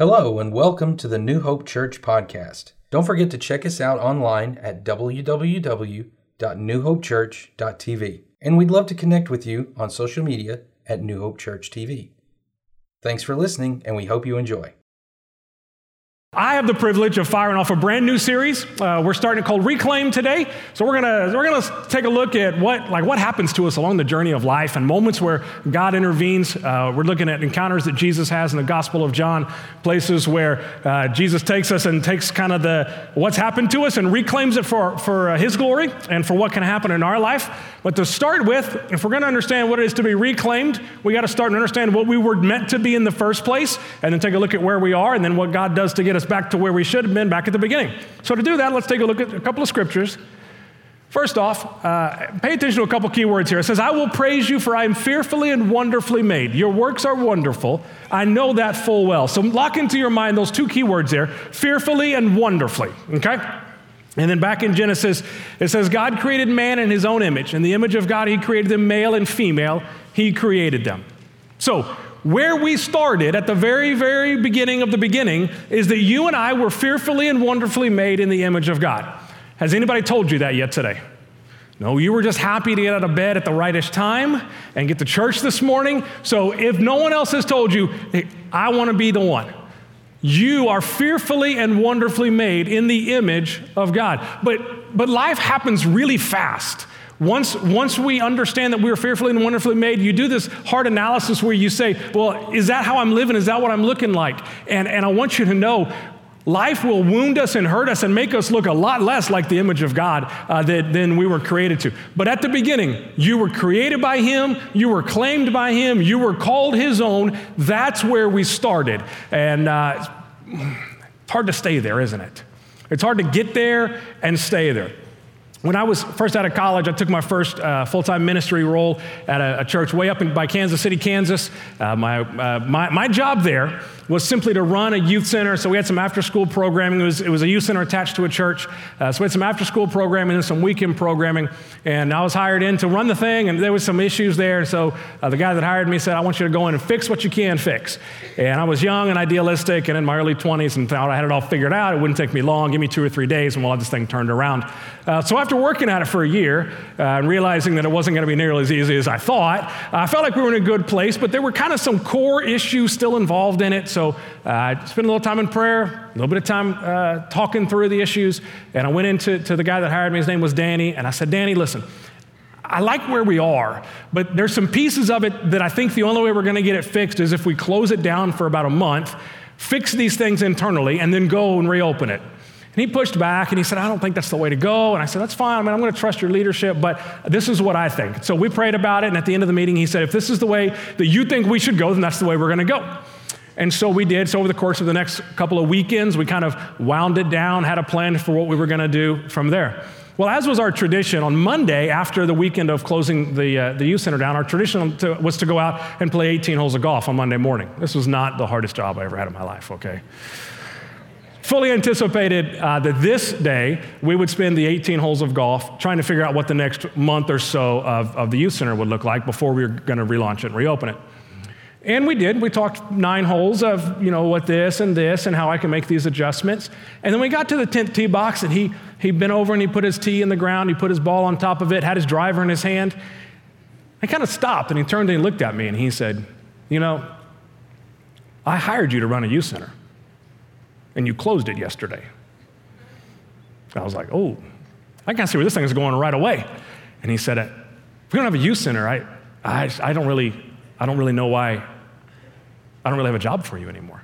Hello, and welcome to the New Hope Church podcast. Don't forget to check us out online at www.newhopechurch.tv. And we'd love to connect with you on social media at New Hope Church TV. Thanks for listening, and we hope you enjoy. I have the privilege of firing off a brand new series. Uh, we're starting called Reclaim today. So we're gonna we're gonna take a look at what like what happens to us along the journey of life and moments where God intervenes. Uh, we're looking at encounters that Jesus has in the Gospel of John, places where uh, Jesus takes us and takes kind of the what's happened to us and reclaims it for for uh, His glory and for what can happen in our life. But to start with, if we're to understand what it is to be reclaimed, we got to start and understand what we were meant to be in the first place, and then take a look at where we are, and then what God does to get us back to where we should have been back at the beginning. So, to do that, let's take a look at a couple of scriptures. First off, uh, pay attention to a couple key words here. It says, I will praise you, for I am fearfully and wonderfully made. Your works are wonderful. I know that full well. So, lock into your mind those two key words there fearfully and wonderfully, okay? And then back in Genesis, it says, God created man in his own image. In the image of God, he created them male and female. He created them. So, where we started at the very, very beginning of the beginning is that you and I were fearfully and wonderfully made in the image of God. Has anybody told you that yet today? No, you were just happy to get out of bed at the rightish time and get to church this morning. So if no one else has told you, hey, I want to be the one. You are fearfully and wonderfully made in the image of God. But, but life happens really fast. Once, once we understand that we are fearfully and wonderfully made, you do this hard analysis where you say, Well, is that how I'm living? Is that what I'm looking like? And, and I want you to know life will wound us and hurt us and make us look a lot less like the image of God uh, that, than we were created to. But at the beginning, you were created by Him, you were claimed by Him, you were called His own. That's where we started. And uh, it's hard to stay there, isn't it? It's hard to get there and stay there. When I was first out of college, I took my first uh, full time ministry role at a, a, church way up in, by Kansas City, Kansas. Uh, my, uh, my, my job there was simply to run a youth center. So we had some after school programming. It was, it was a youth center attached to a church. Uh, so we had some after school programming and some weekend programming. And I was hired in to run the thing, and there was some issues there. So uh, the guy that hired me said, I want you to go in and fix what you can fix. And I was young and idealistic and in my early 20s and thought I had it all figured out. It wouldn't take me long. Give me two or three days, and we'll have this thing turned around. Uh, so after working at it for a year uh, and realizing that it wasn't going to be nearly as easy as I thought, I felt like we were in a good place, but there were kind of some core issues still involved in it. So uh, I spent a little time in prayer, a little bit of time uh, talking through the issues, and I went into to the guy that hired me. His name was Danny, and I said, Danny, listen, I like where we are, but there's some pieces of it that I think the only way we're going to get it fixed is if we close it down for about a month, fix these things internally, and then go and reopen it. And he pushed back and he said, I don't think that's the way to go. And I said, That's fine. I mean, I'm going to trust your leadership, but this is what I think. So we prayed about it. And at the end of the meeting, he said, If this is the way that you think we should go, then that's the way we're going to go. And so we did. So over the course of the next couple of weekends, we kind of wound it down, had a plan for what we were going to do from there. Well, as was our tradition, on Monday, after the weekend of closing the, uh, the youth center down, our tradition to, was to go out and play 18 holes of golf on Monday morning. This was not the hardest job I ever had in my life, okay? Fully anticipated uh, that this day we would spend the 18 holes of golf trying to figure out what the next month or so of, of the youth center would look like before we were going to relaunch it and reopen it. And we did. We talked nine holes of, you know, what this and this and how I can make these adjustments. And then we got to the 10th tee box and he, he bent over and he put his tee in the ground. He put his ball on top of it, had his driver in his hand. I kind of stopped and he turned and he looked at me and he said, You know, I hired you to run a youth center and you closed it yesterday. I was like, Oh, I can't see where this thing is going right away. And he said, If we don't have a youth center, I, I, I don't really I don't really know why I don't really have a job for you anymore.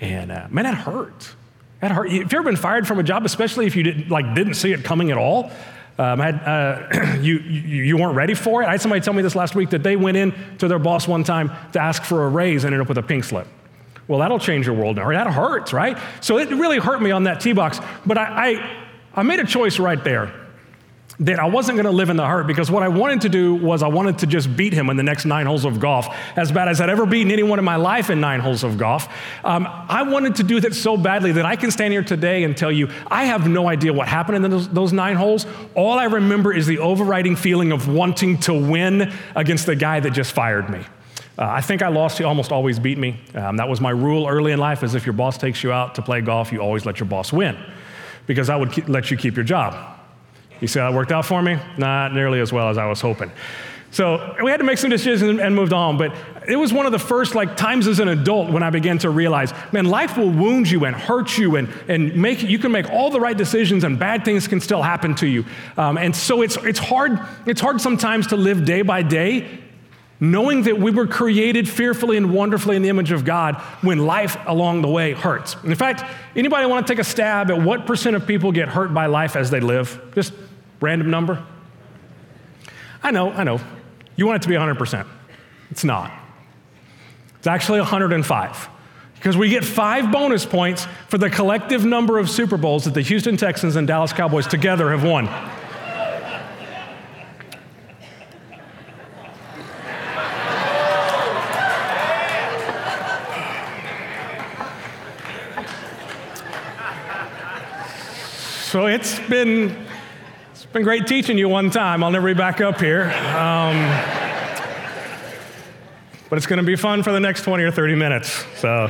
And uh, man, that hurt. That hurt. If you've ever been fired from a job, especially if you didn't, like, didn't see it coming at all? Um, had, uh, you, you, weren't ready for it. I had somebody tell me this last week that they went in to their boss one time to ask for a raise and ended up with a pink slip. Well, that'll change your world now. That hurts, right? So it really hurt me on that tee box. But I, I, I made a choice right there that I wasn't going to live in the hurt because what I wanted to do was I wanted to just beat him in the next nine holes of golf, as bad as I'd ever beaten anyone in my life in nine holes of golf. Um, I wanted to do that so badly that I can stand here today and tell you I have no idea what happened in those, those nine holes. All I remember is the overriding feeling of wanting to win against the guy that just fired me. Uh, I think I lost. He almost always beat me. Um, that was my rule early in life. Is if your boss takes you out to play golf, you always let your boss win, because I would keep, let you keep your job. You see how it worked out for me? Not nearly as well as I was hoping. So we had to make some decisions and moved on. But it was one of the first like times as an adult when I began to realize, man, life will wound you and hurt you and, and make you can make all the right decisions and bad things can still happen to you. Um, and so it's it's hard, it's hard sometimes to live day by day knowing that we were created fearfully and wonderfully in the image of God when life along the way hurts. In fact, anybody want to take a stab at what percent of people get hurt by life as they live? Just random number? I know, I know. You want it to be 100%. It's not. It's actually 105. Because we get five bonus points for the collective number of Super Bowls that the Houston Texans and Dallas Cowboys together have won. So it's been, it's been great teaching you one time. I'll never be back up here. Um, but it's going to be fun for the next 20 or 30 minutes. So,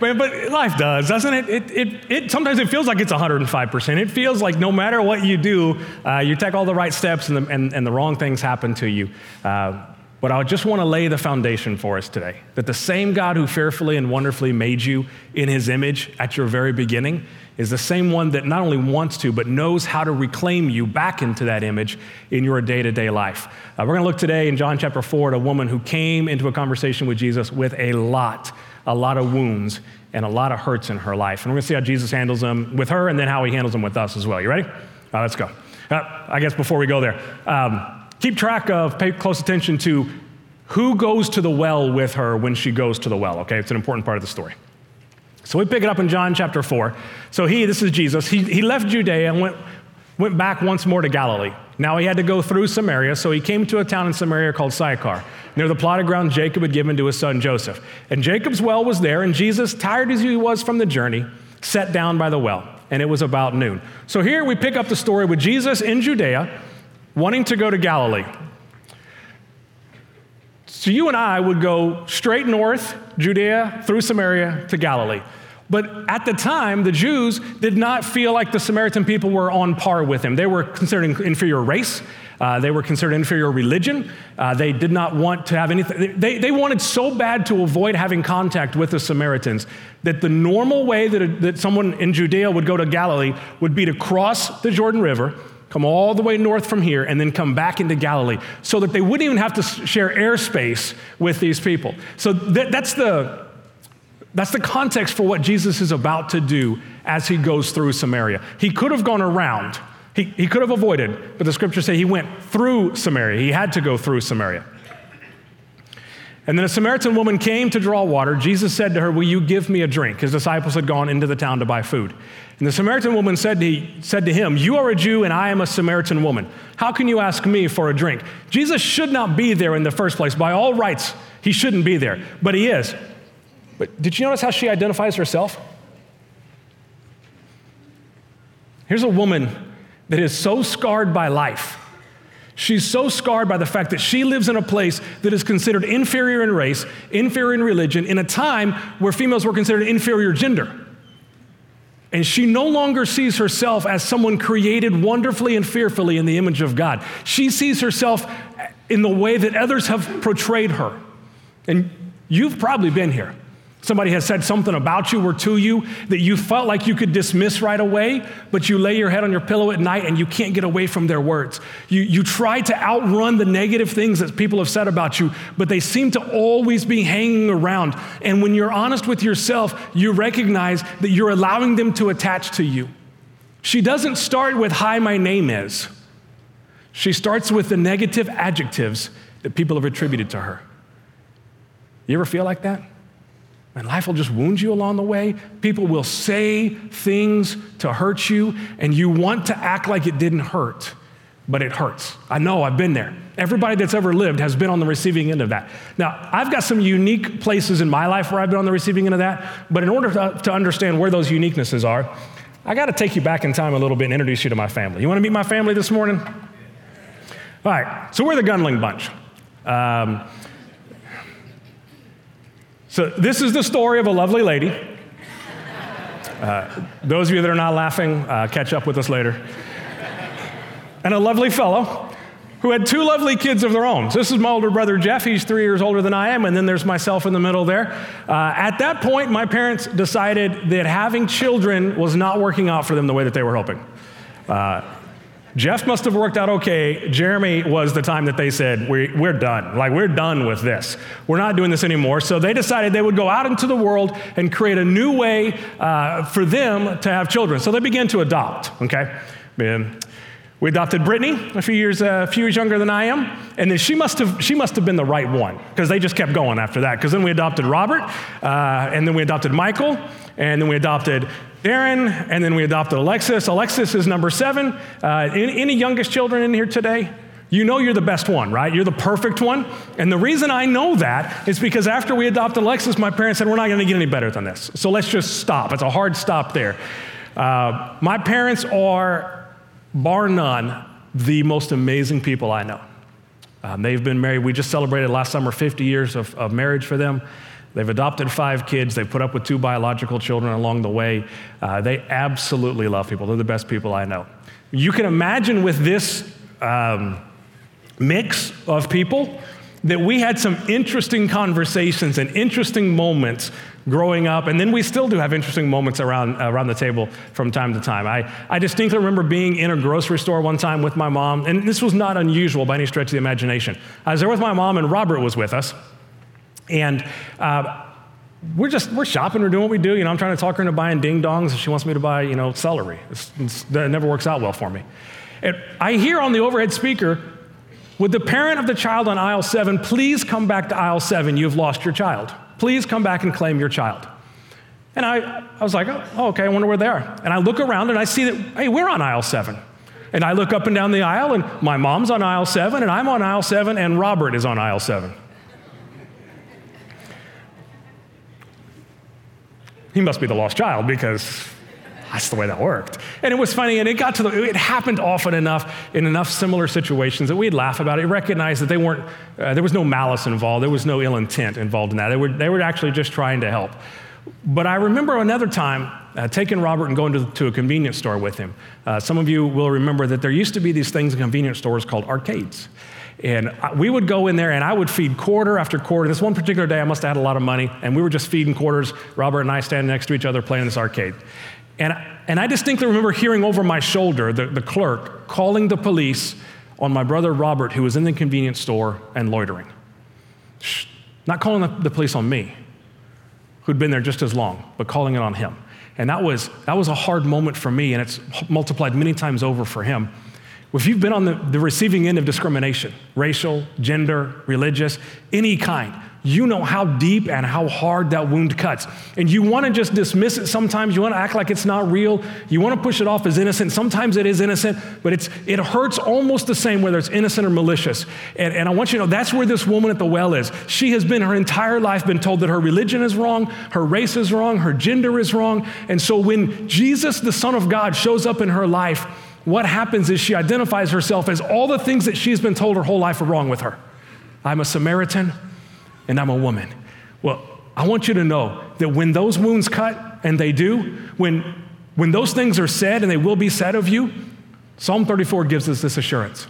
but, but life does, doesn't it? It, it, it? Sometimes it feels like it's 105%. It feels like no matter what you do, uh, you take all the right steps and the, and, and the wrong things happen to you. Uh, but I just want to lay the foundation for us today that the same God who fearfully and wonderfully made you in his image at your very beginning is the same one that not only wants to, but knows how to reclaim you back into that image in your day to day life. Uh, we're going to look today in John chapter 4 at a woman who came into a conversation with Jesus with a lot, a lot of wounds and a lot of hurts in her life. And we're going to see how Jesus handles them with her and then how he handles them with us as well. You ready? Uh, let's go. Uh, I guess before we go there, um, keep track of, pay close attention to who goes to the well with her when she goes to the well, okay? It's an important part of the story. So we pick it up in John chapter 4. So he, this is Jesus, he, he left Judea and went, went back once more to Galilee. Now he had to go through Samaria, so he came to a town in Samaria called Sychar, near the plot of ground Jacob had given to his son Joseph. And Jacob's well was there, and Jesus, tired as he was from the journey, sat down by the well, and it was about noon. So here we pick up the story with Jesus in Judea, wanting to go to Galilee. So you and I would go straight north, Judea, through Samaria to Galilee. But at the time, the Jews did not feel like the Samaritan people were on par with him. They were considered an inferior race. Uh, they were considered inferior religion. Uh, they did not want to have anything. They, they wanted so bad to avoid having contact with the Samaritans that the normal way that, a, that someone in Judea would go to Galilee would be to cross the Jordan River, come all the way north from here, and then come back into Galilee so that they wouldn't even have to share airspace with these people. So that, that's the that's the context for what Jesus is about to do as he goes through Samaria. He could have gone around, he, he could have avoided, but the scriptures say he went through Samaria. He had to go through Samaria. And then a Samaritan woman came to draw water. Jesus said to her, Will you give me a drink? His disciples had gone into the town to buy food. And the Samaritan woman said to, said to him, You are a Jew and I am a Samaritan woman. How can you ask me for a drink? Jesus should not be there in the first place. By all rights, he shouldn't be there, but he is. But did you notice how she identifies herself? Here's a woman that is so scarred by life. She's so scarred by the fact that she lives in a place that is considered inferior in race, inferior in religion, in a time where females were considered inferior gender. And she no longer sees herself as someone created wonderfully and fearfully in the image of God. She sees herself in the way that others have portrayed her. And you've probably been here. Somebody has said something about you or to you that you felt like you could dismiss right away, but you lay your head on your pillow at night and you can't get away from their words. You, you try to outrun the negative things that people have said about you, but they seem to always be hanging around. And when you're honest with yourself, you recognize that you're allowing them to attach to you. She doesn't start with, Hi, my name is. She starts with the negative adjectives that people have attributed to her. You ever feel like that? And life will just wound you along the way. People will say things to hurt you, and you want to act like it didn't hurt, but it hurts. I know, I've been there. Everybody that's ever lived has been on the receiving end of that. Now, I've got some unique places in my life where I've been on the receiving end of that, but in order to, to understand where those uniquenesses are, I got to take you back in time a little bit and introduce you to my family. You want to meet my family this morning? All right, so we're the Gunling bunch. Um, So, this is the story of a lovely lady. Uh, those of you that are not laughing, uh, catch up with us later. And a lovely fellow who had two lovely kids of their own. So this is my older brother Jeff. He's three years older than I am, and then there's myself in the middle there. Uh, at that point, my parents decided that having children was not working out for them the way that they were hoping. Uh, Jeff must have worked out okay. Jeremy was the time that they said, we, We're done. Like, we're done with this. We're not doing this anymore. So they decided they would go out into the world and create a new way uh, for them to have children. So they began to adopt, okay? And we adopted Brittany, a few years, uh, a few years younger than I am, and then she must have, she must have been the right one because they just kept going after that. Because then we adopted Robert, uh, and then we adopted Michael, and then we adopted Darren, and then we adopted Alexis. Alexis is number seven. Uh, any, any youngest children in here today? You know you're the best one, right? You're the perfect one. And the reason I know that is because after we adopted Alexis, my parents said, We're not going to get any better than this. So let's just stop. It's a hard stop there. Uh, my parents are bar none, the most amazing people I know. Um, they've been married. We just celebrated last summer 50 years of, of marriage for them. They've adopted five kids. They've put up with two biological children along the way. Uh, they absolutely love people. They're the best people I know. You can imagine with this um, mix of people that we had some interesting conversations and interesting moments growing up, and then we still do have interesting moments around, around the table from time to time. I, I distinctly remember being in a grocery store one time with my mom, and this was not unusual by any stretch of the imagination. I was there with my mom, and Robert was with us, and uh, we're just we're shopping, we're doing what we do. You know, I'm trying to talk her into buying ding dongs, and she wants me to buy you know celery. It's, it's, that never works out well for me. And I hear on the overhead speaker, "Would the parent of the child on aisle seven please come back to aisle seven? You've lost your child." Please come back and claim your child. And I, I was like, oh, okay, I wonder where they are. And I look around and I see that, hey, we're on aisle seven. And I look up and down the aisle, and my mom's on aisle seven, and I'm on aisle seven, and Robert is on aisle seven. He must be the lost child because that's the way that worked. And it was funny, and it got to the, it happened often enough in enough similar situations that we'd laugh about it, recognize that they weren't, uh, there was no malice involved, there was no ill intent involved in that. They were, they were actually just trying to help. But I remember another time uh, taking Robert and going to, to, a convenience store with him. Uh, some of you will remember that there used to be these things in convenience stores called arcades. And we would go in there and I would feed quarter after quarter. This one particular day, I must have had a lot of money, and we were just feeding quarters, Robert and I standing next to each other playing this arcade. And, and I distinctly remember hearing over my shoulder the, the clerk calling the police on my brother Robert, who was in the convenience store and loitering. Shh, not calling the, the police on me, who'd been there just as long, but calling it on him. And that was, that was a hard moment for me, and it's multiplied many times over for him. If you've been on the, the receiving end of discrimination, racial, gender, religious, any kind, you know how deep and how hard that wound cuts. And you want to just dismiss it sometimes. You want to act like it's not real. You want to push it off as innocent. Sometimes it is innocent, but it's, it hurts almost the same whether it's innocent or malicious. And, and I want you to know that's where this woman at the well is. She has been her entire life been told that her religion is wrong, her race is wrong, her gender is wrong. And so when Jesus, the Son of God, shows up in her life, what happens is she identifies herself as all the things that she's been told her whole life are wrong with her. I'm a Samaritan and I'm a woman. Well, I want you to know that when those wounds cut, and they do, when, when those things are said and they will be said of you, Psalm 34 gives us this assurance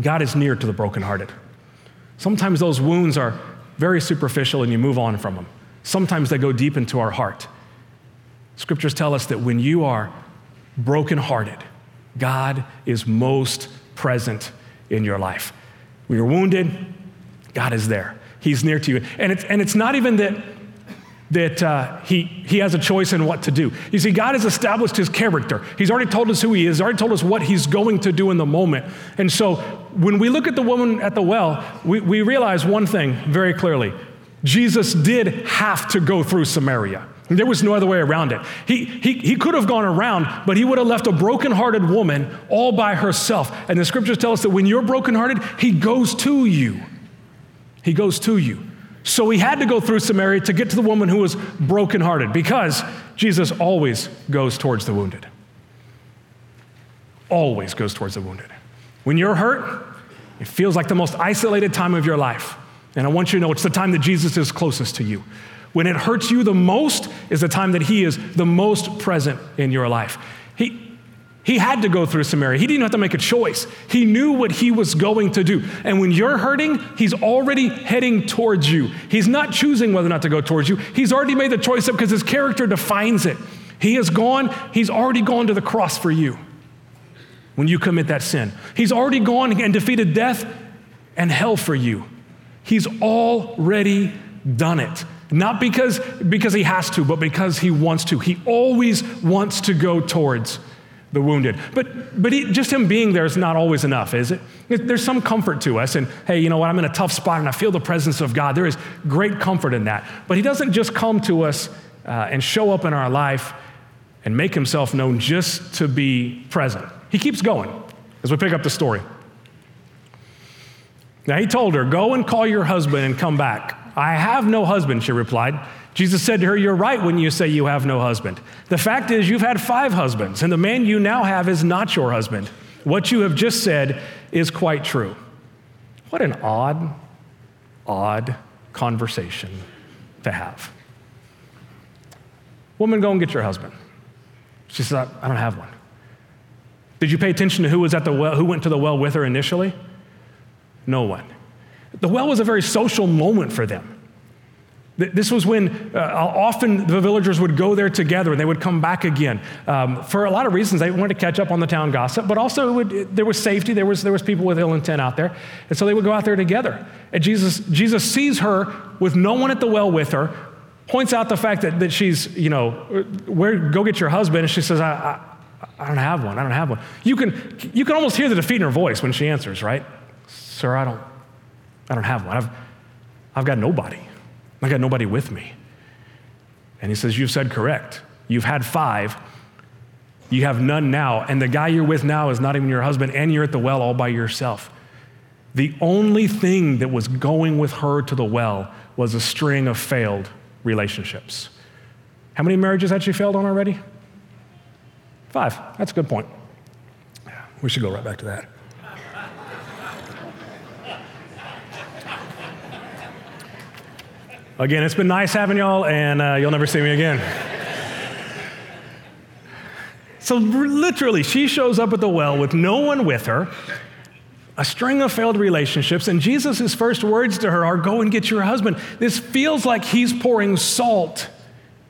God is near to the brokenhearted. Sometimes those wounds are very superficial and you move on from them. Sometimes they go deep into our heart. Scriptures tell us that when you are brokenhearted, God is most present in your life. When you're wounded, God is there. He's near to you. And it's, and it's not even that, that uh, he, he has a choice in what to do. You see, God has established his character. He's already told us who he is, already told us what he's going to do in the moment. And so when we look at the woman at the well, we, we realize one thing very clearly Jesus did have to go through Samaria. There was no other way around it. He, he, he could have gone around, but he would have left a brokenhearted woman all by herself. And the scriptures tell us that when you're brokenhearted, he goes to you. He goes to you. So he had to go through Samaria to get to the woman who was brokenhearted because Jesus always goes towards the wounded. Always goes towards the wounded. When you're hurt, it feels like the most isolated time of your life. And I want you to know it's the time that Jesus is closest to you. When it hurts you the most is the time that He is the most present in your life. He, he had to go through Samaria. He didn't have to make a choice. He knew what he was going to do. And when you're hurting, he's already heading towards you. He's not choosing whether or not to go towards you. He's already made the choice up because his character defines it. He has gone, he's already gone to the cross for you when you commit that sin. He's already gone and defeated death and hell for you. He's already done it. Not because, because he has to, but because he wants to. He always wants to go towards the wounded. But, but he, just him being there is not always enough, is it? There's some comfort to us. And hey, you know what? I'm in a tough spot and I feel the presence of God. There is great comfort in that. But he doesn't just come to us uh, and show up in our life and make himself known just to be present. He keeps going as we pick up the story. Now he told her, Go and call your husband and come back. I have no husband, she replied. Jesus said to her, You're right when you say you have no husband. The fact is, you've had five husbands, and the man you now have is not your husband. What you have just said is quite true. What an odd, odd conversation to have. Woman, go and get your husband. She said, I don't have one. Did you pay attention to who was at the well, who went to the well with her initially? No one. The well was a very social moment for them. This was when uh, often the villagers would go there together and they would come back again. Um, for a lot of reasons, they wanted to catch up on the town gossip, but also would, it, there was safety. There was, there was people with ill intent out there. And so they would go out there together. And Jesus, Jesus sees her with no one at the well with her, points out the fact that, that she's, you know, where, go get your husband. And she says, I, I, I don't have one. I don't have one. You can, you can almost hear the defeat in her voice when she answers, right? Sir, I don't, I don't have one. I've, I've got nobody. I got nobody with me. And he says, You've said correct. You've had five. You have none now. And the guy you're with now is not even your husband, and you're at the well all by yourself. The only thing that was going with her to the well was a string of failed relationships. How many marriages had she failed on already? Five. That's a good point. Yeah, We should go right back to that. Again, it's been nice having y'all, and uh, you'll never see me again. so, literally, she shows up at the well with no one with her, a string of failed relationships, and Jesus' first words to her are, Go and get your husband. This feels like he's pouring salt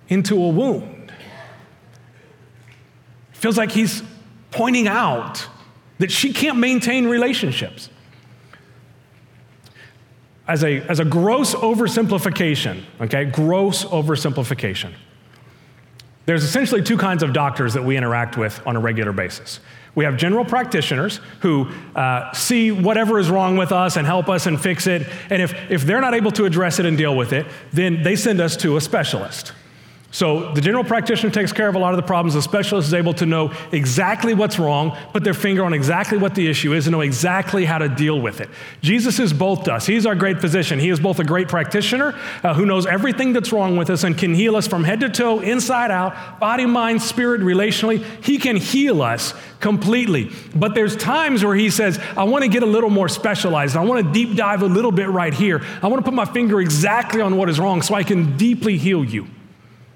into a wound. Feels like he's pointing out that she can't maintain relationships as a, as a gross oversimplification, okay, gross oversimplification. There's essentially two kinds of doctors that we interact with on a regular basis. We have general practitioners who uh, see whatever is wrong with us and help us and fix it. And if, if they're not able to address it and deal with it, then they send us to a specialist. So the general practitioner takes care of a lot of the problems. The specialist is able to know exactly what's wrong, put their finger on exactly what the issue is, and know exactly how to deal with it. Jesus is both us. He's our great physician. He is both a great practitioner uh, who knows everything that's wrong with us and can heal us from head to toe, inside out, body, mind, spirit, relationally. He can heal us completely. But there's times where he says, I want to get a little more specialized. I want to deep dive a little bit right here. I want to put my finger exactly on what is wrong so I can deeply heal you.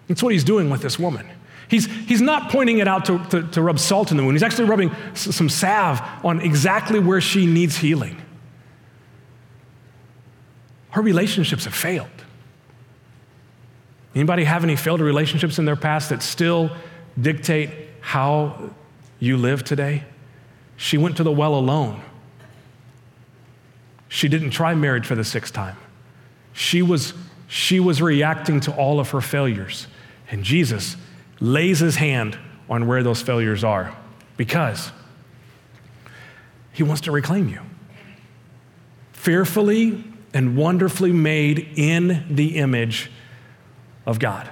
That's what he's doing with this woman. He's, he's not pointing it out to, to, to rub salt in the wound. He's actually rubbing some salve on exactly where she needs healing. Her relationships have failed. Anybody have any failed relationships in their past that still dictate how you live today? She went to the well alone. She didn't try marriage for the sixth time. She was, she was reacting to all of her failures. And Jesus lays his hand on where those failures are because he wants to reclaim you. Fearfully and wonderfully made in the image of God.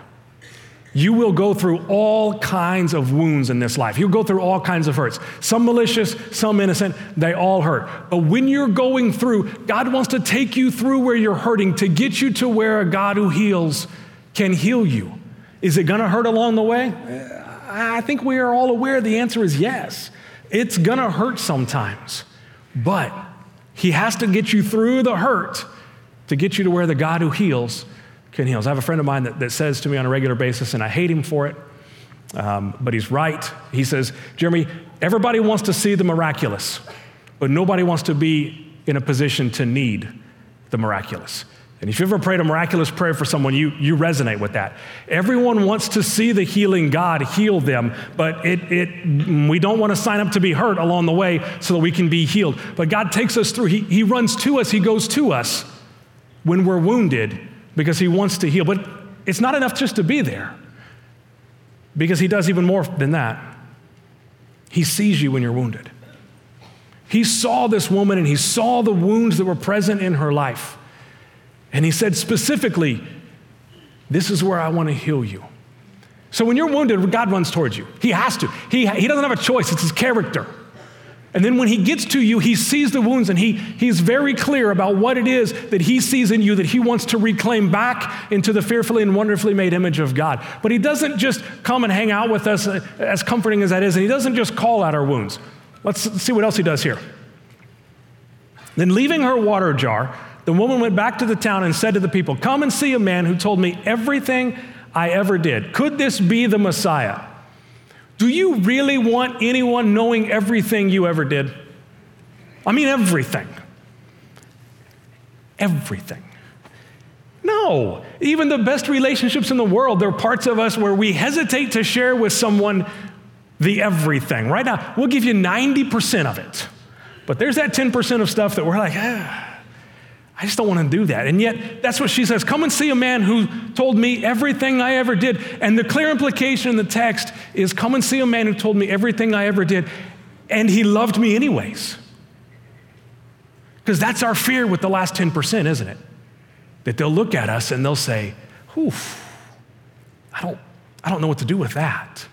You will go through all kinds of wounds in this life. You'll go through all kinds of hurts. Some malicious, some innocent, they all hurt. But when you're going through, God wants to take you through where you're hurting to get you to where a God who heals can heal you. Is it going to hurt along the way? I think we are all aware the answer is yes. It's going to hurt sometimes, but He has to get you through the hurt to get you to where the God who heals can heal. I have a friend of mine that, that says to me on a regular basis, and I hate him for it, um, but he's right. He says, Jeremy, everybody wants to see the miraculous, but nobody wants to be in a position to need the miraculous. And if you've ever prayed a miraculous prayer for someone, you, you resonate with that. Everyone wants to see the healing God heal them, but it, it, we don't want to sign up to be hurt along the way so that we can be healed. But God takes us through. He, he runs to us, He goes to us when we're wounded because He wants to heal. But it's not enough just to be there because He does even more than that. He sees you when you're wounded. He saw this woman and He saw the wounds that were present in her life. And he said specifically, This is where I want to heal you. So when you're wounded, God runs towards you. He has to. He, he doesn't have a choice, it's his character. And then when he gets to you, he sees the wounds and he, he's very clear about what it is that he sees in you that he wants to reclaim back into the fearfully and wonderfully made image of God. But he doesn't just come and hang out with us, uh, as comforting as that is, and he doesn't just call out our wounds. Let's see what else he does here. Then, leaving her water jar, the woman went back to the town and said to the people, Come and see a man who told me everything I ever did. Could this be the Messiah? Do you really want anyone knowing everything you ever did? I mean, everything. Everything. No. Even the best relationships in the world, there are parts of us where we hesitate to share with someone the everything. Right now, we'll give you 90% of it. But there's that 10% of stuff that we're like, ah. I just don't want to do that. And yet, that's what she says. Come and see a man who told me everything I ever did. And the clear implication in the text is come and see a man who told me everything I ever did, and he loved me anyways. Because that's our fear with the last 10%, isn't it? That they'll look at us and they'll say, Oof, I don't, I don't know what to do with that.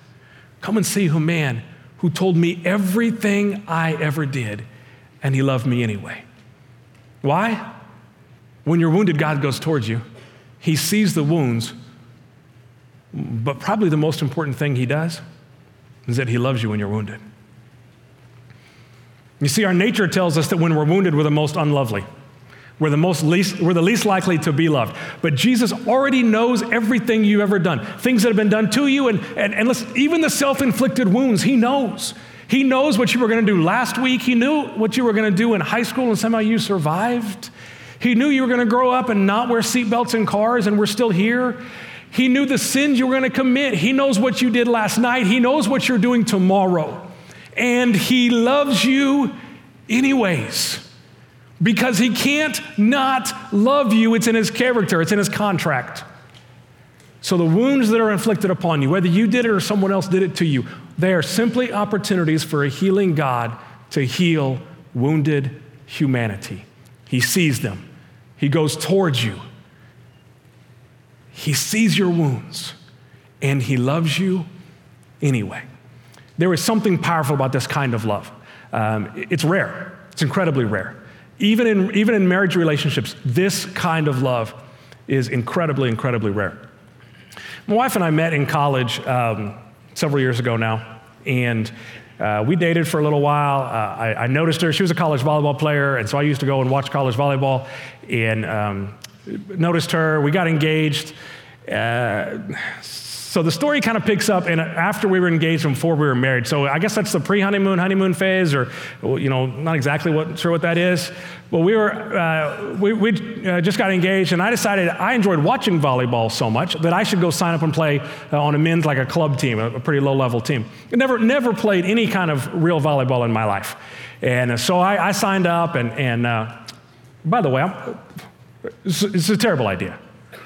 Come and see a man who told me everything I ever did, and he loved me anyway. Why? When you're wounded, God goes towards you. He sees the wounds, but probably the most important thing He does is that He loves you when you're wounded. You see, our nature tells us that when we're wounded, we're the most unlovely. We're the, most least, we're the least likely to be loved. But Jesus already knows everything you've ever done, things that have been done to you, and, and, and listen, even the self inflicted wounds, He knows. He knows what you were going to do last week. He knew what you were going to do in high school, and somehow you survived. He knew you were going to grow up and not wear seatbelts in cars, and we're still here. He knew the sins you were going to commit. He knows what you did last night. He knows what you're doing tomorrow. And He loves you anyways. Because He can't not love you. It's in His character, it's in His contract. So the wounds that are inflicted upon you, whether you did it or someone else did it to you, they are simply opportunities for a healing God to heal wounded humanity. He sees them. He goes towards you. He sees your wounds and He loves you anyway. There is something powerful about this kind of love. Um, it's rare, it's incredibly rare. Even in, even in marriage relationships, this kind of love is incredibly, incredibly rare. My wife and I met in college um, several years ago now, and uh, we dated for a little while. Uh, I, I, noticed her. She was a college volleyball player, and so I used to go and watch college volleyball. And um, noticed her. We got engaged. Uh, so the story kind of picks up and after we were engaged and before we were married. So I guess that's the pre-honeymoon, honeymoon phase, or you know, not exactly what, sure what that is. Well, we were uh, we, we uh, just got engaged, and I decided I enjoyed watching volleyball so much that I should go sign up and play uh, on a men's like a club team, a, a pretty low-level team. I never never played any kind of real volleyball in my life, and uh, so I, I, signed up. And and uh, by the way, I'm, it's, it's a terrible idea.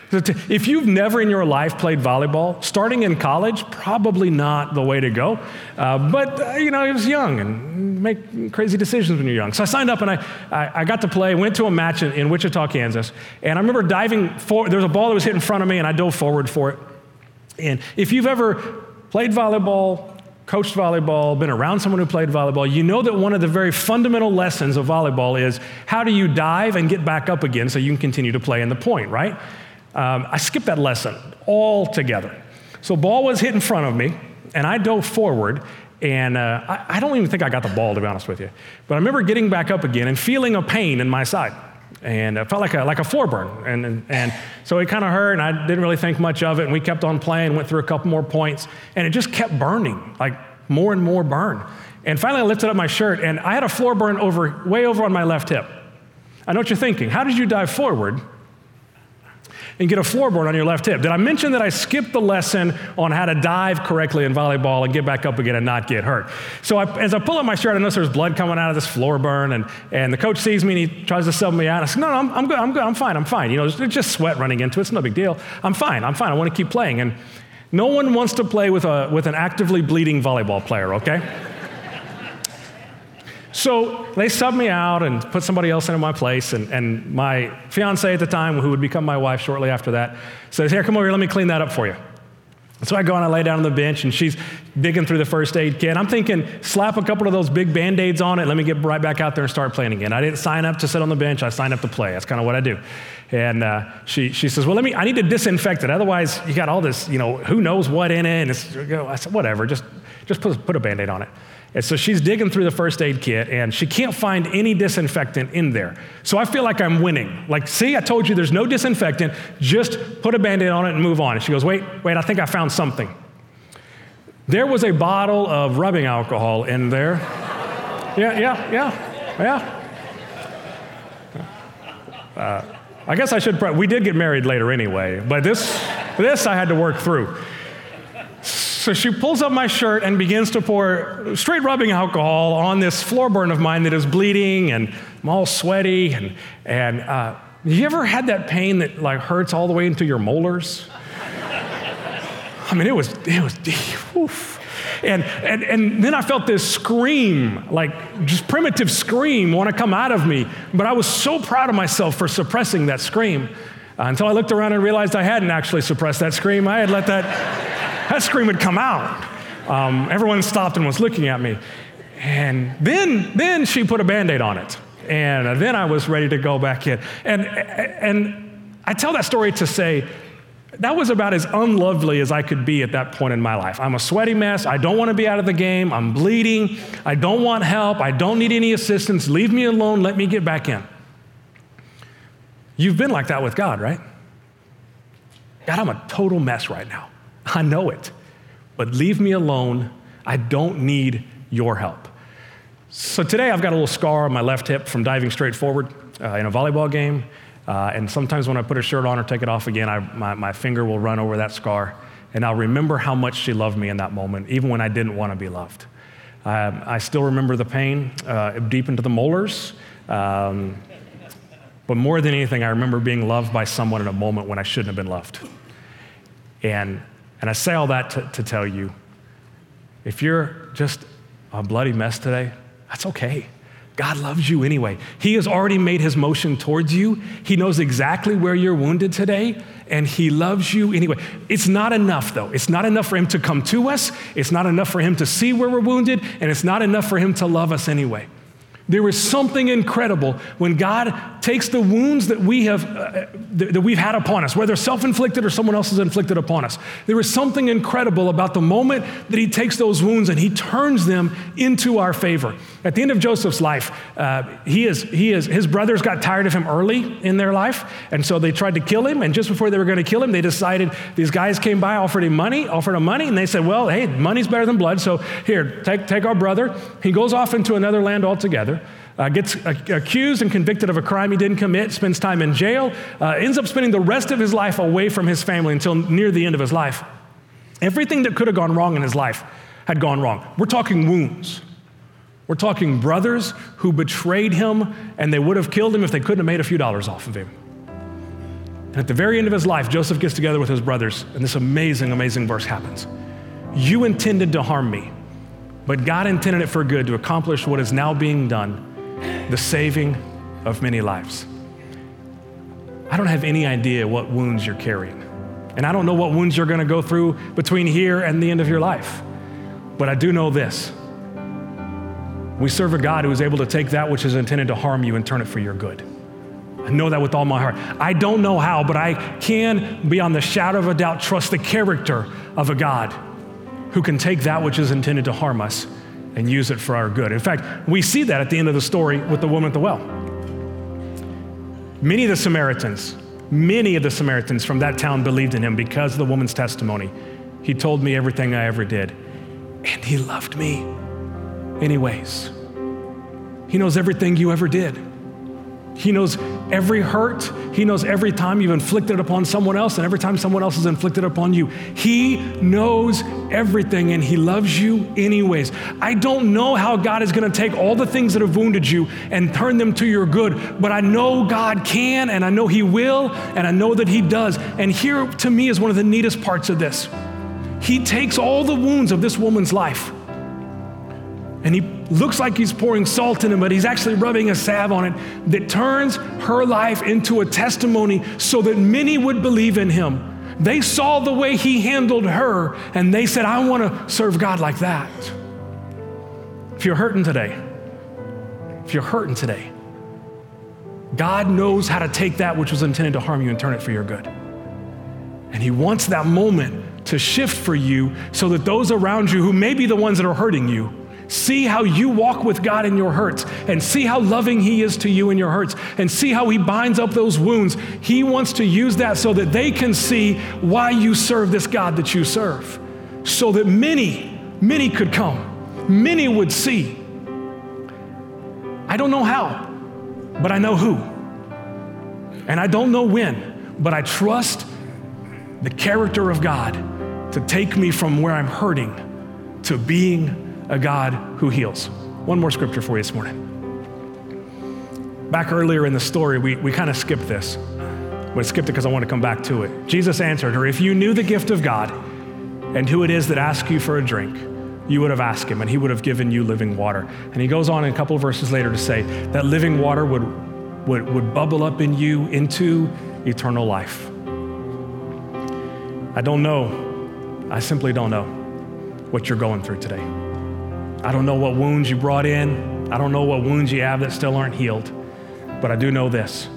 If you've never in your life played volleyball, starting in college, probably not the way to go. Uh, but, uh, you know, I was young and make crazy decisions when you're young. So I signed up and I, I, I got to play, went to a match in, in, Wichita, Kansas. And I remember diving forward, there was a ball that was hit in front of me and I dove forward for it. And if you've ever played volleyball, coached volleyball, been around someone who played volleyball, you know that one of the very fundamental lessons of volleyball is how do you dive and get back up again so you can continue to play in the point, right? Um, I skipped that lesson altogether. So, ball was hit in front of me, and I dove forward, and uh, I, I, don't even think I got the ball, to be honest with you. But I remember getting back up again and feeling a pain in my side. and it felt like a, like a floor burn. And, and, and so it kind of hurt, and I didn't really think much of it. And we kept on playing, went through a couple more points, and it just kept burning, like more and more burn. And finally, I lifted up my shirt, and I had a floor burn over, way over on my left hip. I know what you're thinking. How did you dive forward and get a floor burn on your left hip? Did I mention that I skipped the lesson on how to dive correctly in volleyball and get back up again and not get hurt? So I, as I pull up my shirt, I notice there's blood coming out of this floor burn, and, and the coach sees me and he tries to sub me out. I said, No, no, I'm, I'm good, I'm good, I'm fine, I'm fine. You know, there's just sweat running into it, it's no big deal. I'm fine, I'm fine, I want to keep playing. And no one wants to play with, a, with an actively bleeding volleyball player, okay? So they subbed me out and put somebody else into my place. And, and my fiance at the time, who would become my wife shortly after that, says, Here, come over here, let me clean that up for you. So I go and I lay down on the bench, and she's digging through the first aid kit. I'm thinking, slap a couple of those big band aids on it, let me get right back out there and start playing again. I didn't sign up to sit on the bench, I signed up to play. That's kind of what I do. And uh, she, she says, Well, let me, I need to disinfect it. Otherwise, you got all this, you know, who knows what in it. And it's, I said, Whatever, just, just put, put a band aid on it. And so she's digging through the first aid kit and she can't find any disinfectant in there. So I feel like I'm winning. Like, see, I told you there's no disinfectant. Just put a band aid on it and move on. And she goes, wait, wait, I think I found something. There was a bottle of rubbing alcohol in there. Yeah, yeah, yeah, yeah. Uh, I guess I should, we did get married later anyway, but this, this I had to work through. So she pulls up my shirt and begins to pour straight rubbing alcohol on this floor burn of mine that is bleeding and I'm all sweaty. And, and uh, you ever had that pain that like hurts all the way into your molars? I mean, it was, it was, oof. And, and, and then I felt this scream, like just primitive scream, want to come out of me. But I was so proud of myself for suppressing that scream uh, until I looked around and realized I hadn't actually suppressed that scream. I had let that that scream would come out. Um, everyone stopped and was looking at me. And then, then she put a band aid on it. And then I was ready to go back in. And, and I tell that story to say, that was about as unlovely as I could be at that point in my life. I'm a sweaty mess. I don't want to be out of the game. I'm bleeding. I don't want help. I don't need any assistance. Leave me alone. Let me get back in. You've been like that with God, right? God, I'm a total mess right now. I know it. But leave me alone. I don't need your help. So today I've got a little scar on my left hip from diving straight forward uh, in a volleyball game. Uh, and sometimes when I put a shirt on or take it off again, I, my, my finger will run over that scar. And I'll remember how much she loved me in that moment, even when I didn't want to be loved. Um, I still remember the pain uh, deep into the molars. Um, but more than anything, I remember being loved by someone in a moment when I shouldn't have been loved. And and I say all that to, to tell you if you're just a bloody mess today, that's okay. God loves you anyway. He has already made his motion towards you. He knows exactly where you're wounded today, and he loves you anyway. It's not enough, though. It's not enough for him to come to us. It's not enough for him to see where we're wounded, and it's not enough for him to love us anyway. There is something incredible when God takes the wounds that we have uh, that we've had upon us, whether self-inflicted or someone else has inflicted upon us. There is something incredible about the moment that He takes those wounds and He turns them into our favor. At the end of Joseph's life, uh, he is he is his brothers got tired of him early in their life, and so they tried to kill him. And just before they were going to kill him, they decided these guys came by, offered him money, offered him money, and they said, "Well, hey, money's better than blood. So here, take take our brother." He goes off into another land altogether uh, gets accused and convicted of a crime he didn't commit, spends time in jail, uh, ends up spending the rest of his life away from his family until near the end of his life. Everything that could have gone wrong in his life had gone wrong. We're talking wounds. We're talking brothers who betrayed him and they would have killed him if they couldn't have made a few dollars off of him. And at the very end of his life, Joseph gets together with his brothers, and this amazing, amazing verse happens. You intended to harm me, but God intended it for good to accomplish what is now being done the saving of many lives. I don't have any idea what wounds you're carrying. And I don't know what wounds you're going to go through between here and the end of your life. But I do know this we serve a God who is able to take that which is intended to harm you and turn it for your good. I know that with all my heart. I don't know how, but I can, beyond the shadow of a doubt, trust the character of a God who can take that which is intended to harm us and use it for our good. In fact, we see that at the end of the story with the woman at the well. Many of the Samaritans, many of the Samaritans from that town believed in him because of the woman's testimony. He told me everything I ever did, and he loved me anyways. He knows everything you ever did. He knows every hurt. He knows every time you've inflicted upon someone else and every time someone else has inflicted upon you. He knows everything and He loves you anyways. I don't know how God is going to take all the things that have wounded you and turn them to your good, but I know God can and I know He will and I know that He does. And here to me is one of the neatest parts of this. He takes all the wounds of this woman's life and he looks like he's pouring salt in it, but he's actually rubbing a salve on it that turns her life into a testimony so that many would believe in him. They saw the way he handled her and they said, I want to serve God like that. If you're hurting today, if you're hurting today, God knows how to take that which was intended to harm you and turn it for your good. And he wants that moment to shift for you so that those around you who may be the ones that are hurting you See how you walk with God in your hurts and see how loving He is to you in your hurts and see how He binds up those wounds. He wants to use that so that they can see why you serve this God that you serve, so that many, many could come, many would see. I don't know how, but I know who. And I don't know when, but I trust the character of God to take me from where I'm hurting to being a God who heals. One more scripture for you this morning. Back earlier in the story, we, we kind of skipped this, but I skipped it because I want to come back to it. Jesus answered her, If you knew the gift of God and who it is that asks you for a drink, you would have asked him and he would have given you living water. And he goes on a couple verses later to say that living water would, would, would bubble up in you into eternal life. I don't know. I simply don't know what you're going through today. I don't know what wounds you brought in. I don't know what wounds you have that still aren't healed. But I do know this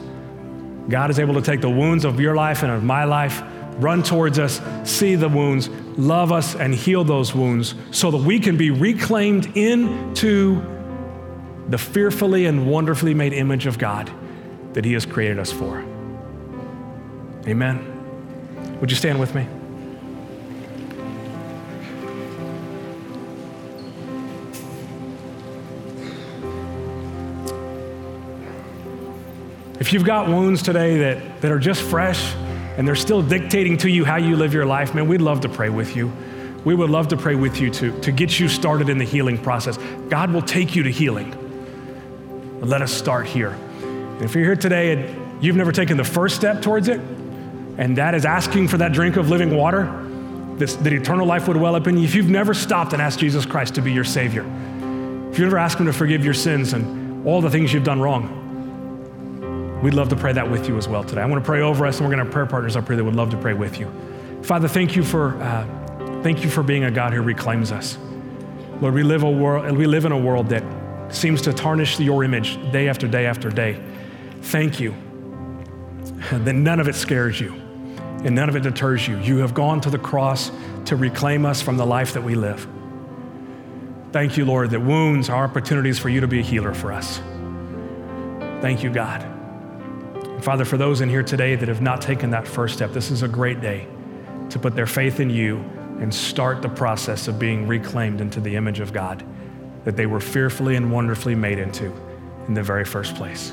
God is able to take the wounds of your life and of my life, run towards us, see the wounds, love us, and heal those wounds so that we can be reclaimed into the fearfully and wonderfully made image of God that He has created us for. Amen. Would you stand with me? If you've got wounds today that, that are just fresh and they're still dictating to you how you live your life, man, we'd love to pray with you. We would love to pray with you to, to get you started in the healing process. God will take you to healing. But let us start here. And if you're here today and you've never taken the first step towards it, and that is asking for that drink of living water, this, that eternal life would well up in you, if you've never stopped and asked Jesus Christ to be your Savior, if you've never asked Him to forgive your sins and all the things you've done wrong, We'd love to pray that with you as well today. I want to pray over us, and we're going to have prayer partners up here that would love to pray with you. Father, thank you for uh, thank you for being a God who reclaims us. Lord, we live a world we live in a world that seems to tarnish your image day after day after day. Thank you that none of it scares you and none of it deters you. You have gone to the cross to reclaim us from the life that we live. Thank you, Lord, that wounds are opportunities for you to be a healer for us. Thank you, God. Father, for those in here today that have not taken that first step, this is a great day to put their faith in you and start the process of being reclaimed into the image of God that they were fearfully and wonderfully made into in the very first place.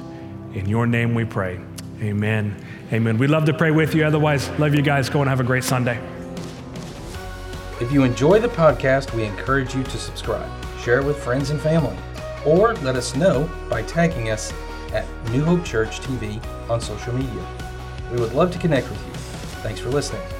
In your name we pray. Amen. Amen. We'd love to pray with you. Otherwise, love you guys. Go and have a great Sunday. If you enjoy the podcast, we encourage you to subscribe, share it with friends and family, or let us know by tagging us at New Hope Church TV on social media. We would love to connect with you. Thanks for listening.